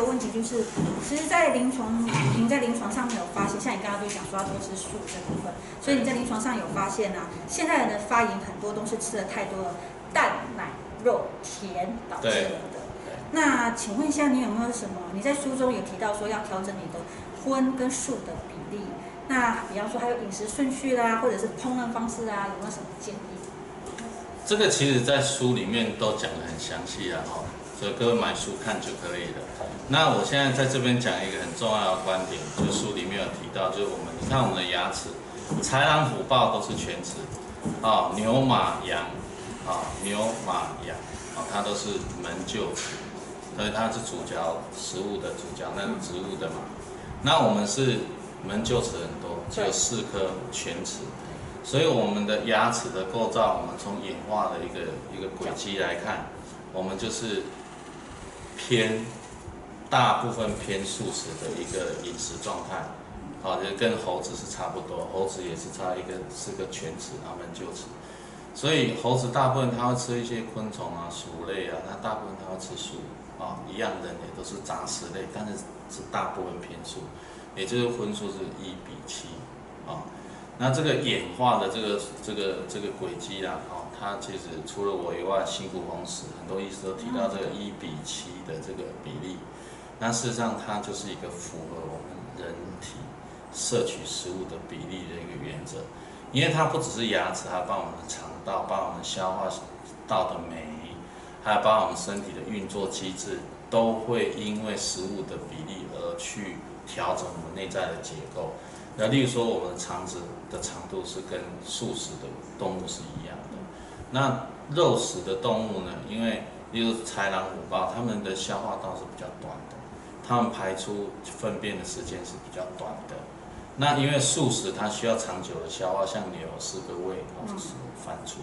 个问题就是，其实，在临床，您在临床上面有发现，像你刚刚都讲说要多吃素这部分，所以你在临床上有发现啊，现在人的发炎很多都是吃了太多的蛋奶肉甜导致的。那请问一下，你有没有什么？你在书中有提到说要调整你的荤跟素的比例，那比方说还有饮食顺序啦，或者是烹饪方式啊，有没有什么建议？这个其实，在书里面都讲得很详细啊，哈，所以各位买书看就可以了。那我现在在这边讲一个很重要的观点，就是书里面有提到，就是我们你看我们的牙齿，豺狼虎豹都是犬齿，啊，牛马羊，啊，牛马羊，啊，它都是门臼齿，所以它是主嚼食物的主嚼，那是植物的嘛。那我们是门臼齿很多，只有四颗犬齿。所以我们的牙齿的构造，我们从演化的一个一个轨迹来看，我们就是偏大部分偏素食的一个饮食状态，啊，就跟猴子是差不多，猴子也是差一个是个全齿，然后门臼齿。所以猴子大部分它会吃一些昆虫啊、鼠类啊，它大部分它会吃素，啊，一样的也都是杂食类，但是是大部分偏素，也就是荤素是一比七，啊。那这个演化的这个这个这个轨迹啦，哦，它其实除了我以外，新古红史很多医师都提到这个一比七的这个比例。那事实上，它就是一个符合我们人体摄取食物的比例的一个原则。因为它不只是牙齿，还帮我们肠道，帮我们消化道的酶，还有帮我们身体的运作机制，都会因为食物的比例而去调整我们内在的结构。那例如说，我们的肠子的长度是跟素食的动物是一样的。那肉食的动物呢？因为例如豺狼虎豹，它们的消化道是比较短的，它们排出粪便的时间是比较短的。那因为素食它需要长久的消化，像牛四个胃或者是反刍，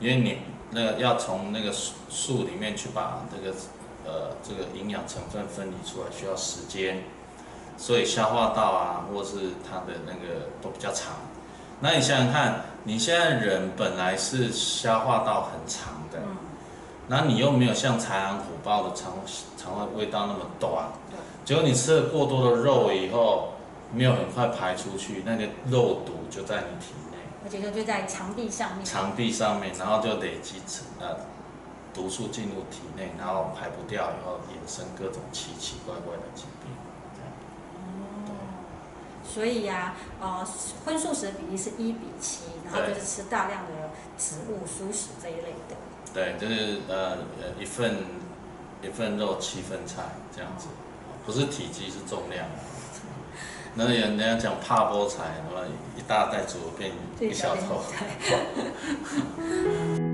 因为你那个要从那个树树里面去把这个呃这个营养成分分离出来，需要时间。所以消化道啊，或是它的那个都比较长。那你想想看，你现在人本来是消化道很长的，那你又没有像豺狼虎豹的肠肠胃味道那么短，结果你吃了过多的肉以后，没有很快排出去，那个肉毒就在你体内，而且就在肠壁上面，肠壁上面，然后就累积成呃毒素进入体内，然后排不掉以后，衍生各种奇奇怪怪的疾病。所以呀、啊，呃，荤素食的比例是一比七，然后就是吃大量的植物蔬食这一类的。对，就是呃呃一份一份肉七份菜这样子，不是体积是重量。那人人家讲怕菠菜，那么一大袋煮变一小头。